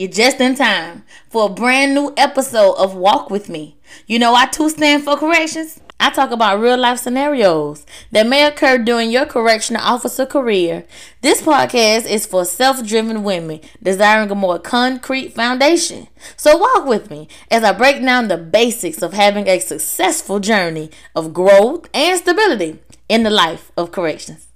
You're just in time for a brand new episode of Walk With Me. You know, I too stand for corrections. I talk about real life scenarios that may occur during your correctional officer career. This podcast is for self driven women desiring a more concrete foundation. So, walk with me as I break down the basics of having a successful journey of growth and stability in the life of corrections.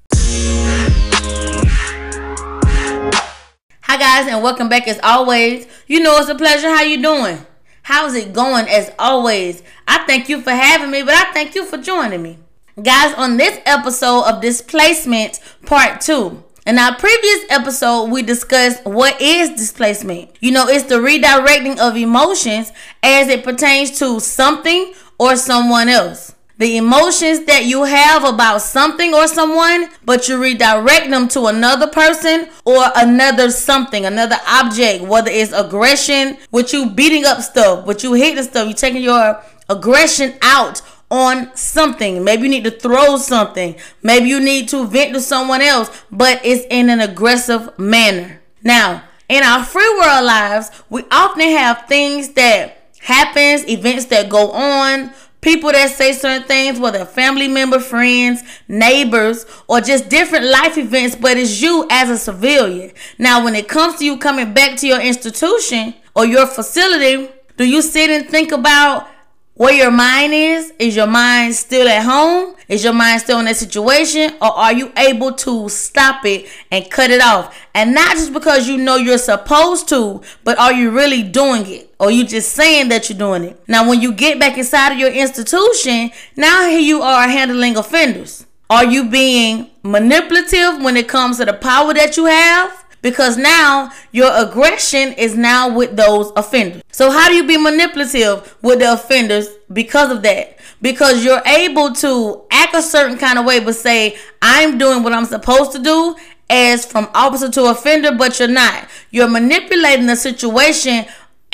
Hi guys and welcome back as always. You know it's a pleasure. How you doing? How's it going as always? I thank you for having me, but I thank you for joining me. Guys, on this episode of Displacement Part 2. In our previous episode, we discussed what is displacement. You know, it's the redirecting of emotions as it pertains to something or someone else the emotions that you have about something or someone, but you redirect them to another person or another something, another object, whether it's aggression, with you beating up stuff, with you hitting stuff, you taking your aggression out on something. Maybe you need to throw something. Maybe you need to vent to someone else, but it's in an aggressive manner. Now, in our free world lives, we often have things that happens, events that go on, people that say certain things, whether family member, friends, neighbors, or just different life events, but it's you as a civilian. Now, when it comes to you coming back to your institution or your facility, do you sit and think about where your mind is. Is your mind still at home? Is your mind still in that situation? Or are you able to stop it and cut it off? And not just because you know you're supposed to, but are you really doing it? Or you just saying that you're doing it? Now, when you get back inside of your institution, now here you are handling offenders. Are you being manipulative when it comes to the power that you have? Because now your aggression is now with those offenders. So how do you be manipulative with the offenders because of that? Because you're able to act a certain kind of way but say I'm doing what I'm supposed to do as from officer to offender but you're not. You're manipulating the situation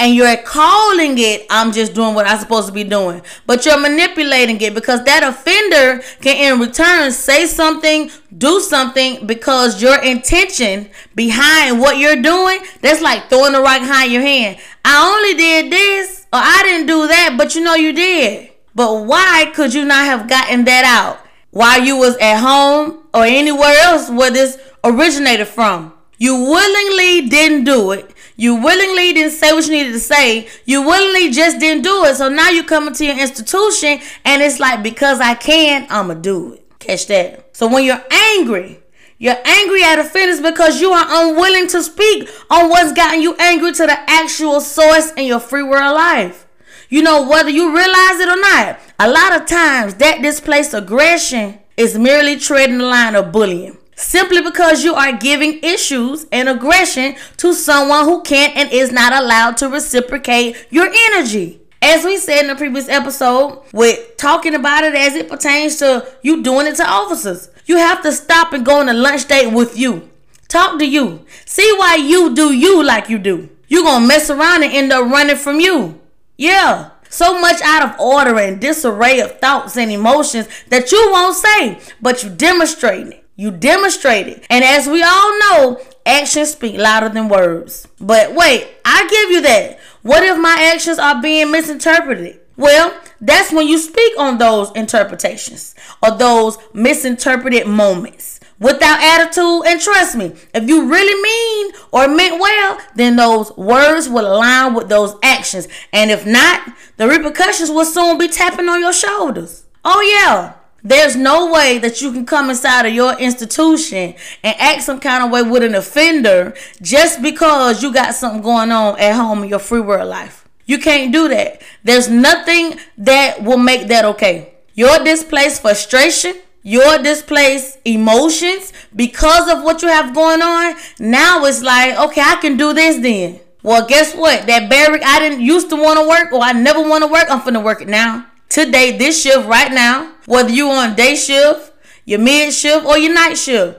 and you're calling it I'm just doing what I'm supposed to be doing. But you're manipulating it because that offender can in return say something, do something because your intention behind what you're doing, that's like throwing the rock behind your hand. I only did this or I didn't do that, but you know you did. But why could you not have gotten that out while you was at home or anywhere else where this originated from? You willingly didn't do it you willingly didn't say what you needed to say. You willingly just didn't do it. So now you're coming to your institution and it's like, because I can, I'ma do it. Catch that. So when you're angry, you're angry at offenders because you are unwilling to speak on what's gotten you angry to the actual source in your free world life. You know, whether you realize it or not, a lot of times that displaced aggression is merely treading the line of bullying simply because you are giving issues and aggression to someone who can't and is not allowed to reciprocate your energy. As we said in the previous episode, with talking about it as it pertains to you doing it to officers, you have to stop and go on a lunch date with you. Talk to you. See why you do you like you do. You're gonna mess around and end up running from you. Yeah. So much out of order and disarray of thoughts and emotions that you won't say, but you demonstrate it. You demonstrated. And as we all know, actions speak louder than words. But wait, I give you that. What if my actions are being misinterpreted? Well, that's when you speak on those interpretations or those misinterpreted moments without attitude. And trust me, if you really mean or meant well, then those words will align with those actions. And if not, the repercussions will soon be tapping on your shoulders. Oh, yeah. There's no way that you can come inside of your institution and act some kind of way with an offender just because you got something going on at home in your free world life. You can't do that. There's nothing that will make that okay. Your displaced frustration, your displaced emotions because of what you have going on, now it's like, okay, I can do this then. Well, guess what? That barrack I didn't used to want to work or I never want to work, I'm finna work it now today, this shift right now, whether you on day shift, your mid shift, or your night shift.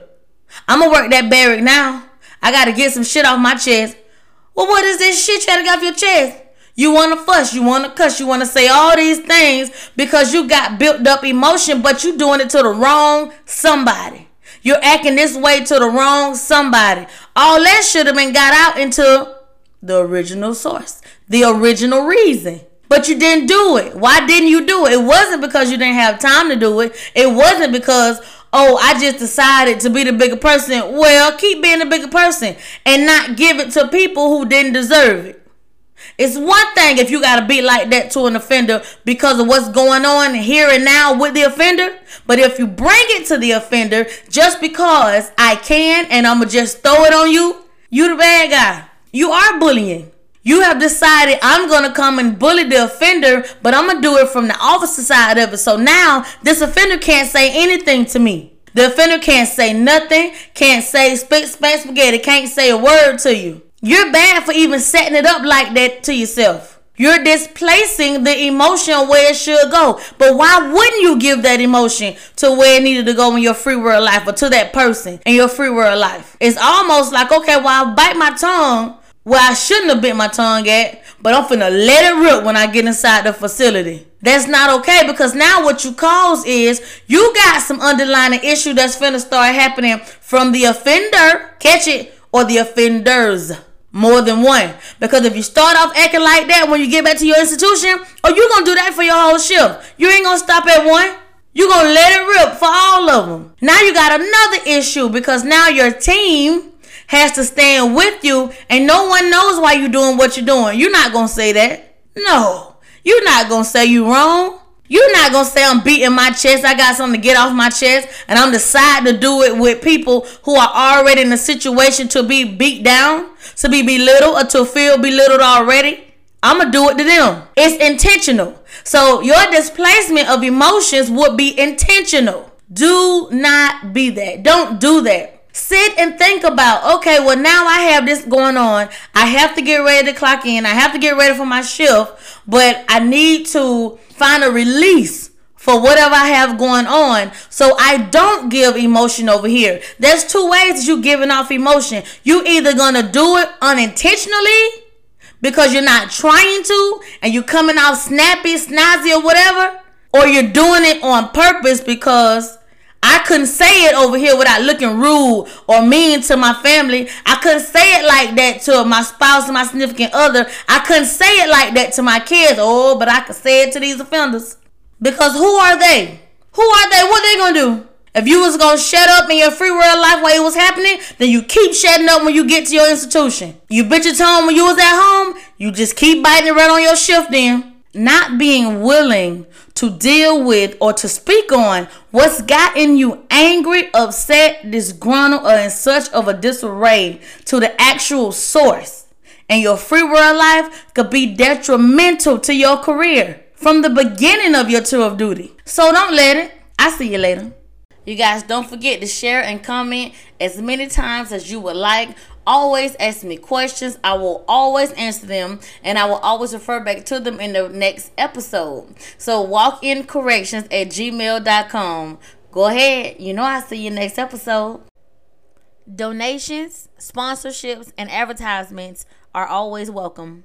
I'm gonna work that barrack now. I gotta get some shit off my chest. Well, what is this shit you gotta get off your chest? You wanna fuss, you wanna cuss, you wanna say all these things because you got built up emotion, but you doing it to the wrong somebody. You're acting this way to the wrong somebody. All that should have been got out into the original source, the original reason. But you didn't do it. Why didn't you do it? It wasn't because you didn't have time to do it. It wasn't because, oh, I just decided to be the bigger person. Well, keep being the bigger person and not give it to people who didn't deserve it. It's one thing if you got to be like that to an offender because of what's going on here and now with the offender. But if you bring it to the offender just because I can and I'm going to just throw it on you, you the bad guy. You are bullying. You have decided I'm to come and bully the offender, but I'm to do it from the officer side of it. So now this offender can't say anything to me. The offender can't say nothing, can't say spit, spaghetti, can't say a word to you. You're bad for even setting it up like that to yourself. You're displacing the emotion where it should go. But why wouldn't you give that emotion to where it needed to go in your free world life or to that person in your free world life? It's almost like, okay, well, I bite my tongue where I shouldn't have bit my tongue at, but I'm finna let it rip when I get inside the facility. That's not okay because now what you cause is you got some underlying issue that's finna start happening from the offender, catch it, or the offenders more than one. Because if you start off acting like that when you get back to your institution, or oh, you gonna do that for your whole shift. You ain't gonna stop at one. you gonna let it rip for all of them. Now you got another issue because now your team has to stand with you and no one knows why you're doing what you're doing. You're not gonna say that. No. You're not gonna say you wrong. You're not gonna say I'm beating my chest. I got something to get off my chest, and I'm deciding to do it with people who are already in a situation to be beat down, to be belittled, or to feel belittled already. I'm gonna do it to them. It's intentional. So your displacement of emotions would be intentional. Do not be that. Don't do that. Sit and think about, okay, well, now I have this going on. I have to get ready to clock in. I have to get ready for my shift, but I need to find a release for whatever I have going on. So I don't give emotion over here. There's two ways you giving off emotion. You either gonna do it unintentionally because you're not trying to and you're coming off snappy, snazzy, or whatever, or you're doing it on purpose because I couldn't say it over here without looking rude or mean to my family. I couldn't say it like that to my spouse and my significant other. I couldn't say it like that to my kids. Oh, but I could say it to these offenders. Because who are they? Who are they? What are they gonna do? If you was gonna shut up in your free world life while it was happening, then you keep shutting up when you get to your institution. You bit your tongue when you was at home, you just keep biting right on your shift then not being willing to deal with or to speak on what's gotten you angry, upset, disgruntled, or in such of a disarray to the actual source. And your free world life could be detrimental to your career from the beginning of your tour of duty. So don't let it. I'll see you later. You guys don't forget to share and comment as many times as you would like always ask me questions. I will always answer them and I will always refer back to them in the next episode. So walk in corrections at gmail.com. Go ahead. You know I'll see you next episode. Donations, sponsorships, and advertisements are always welcome.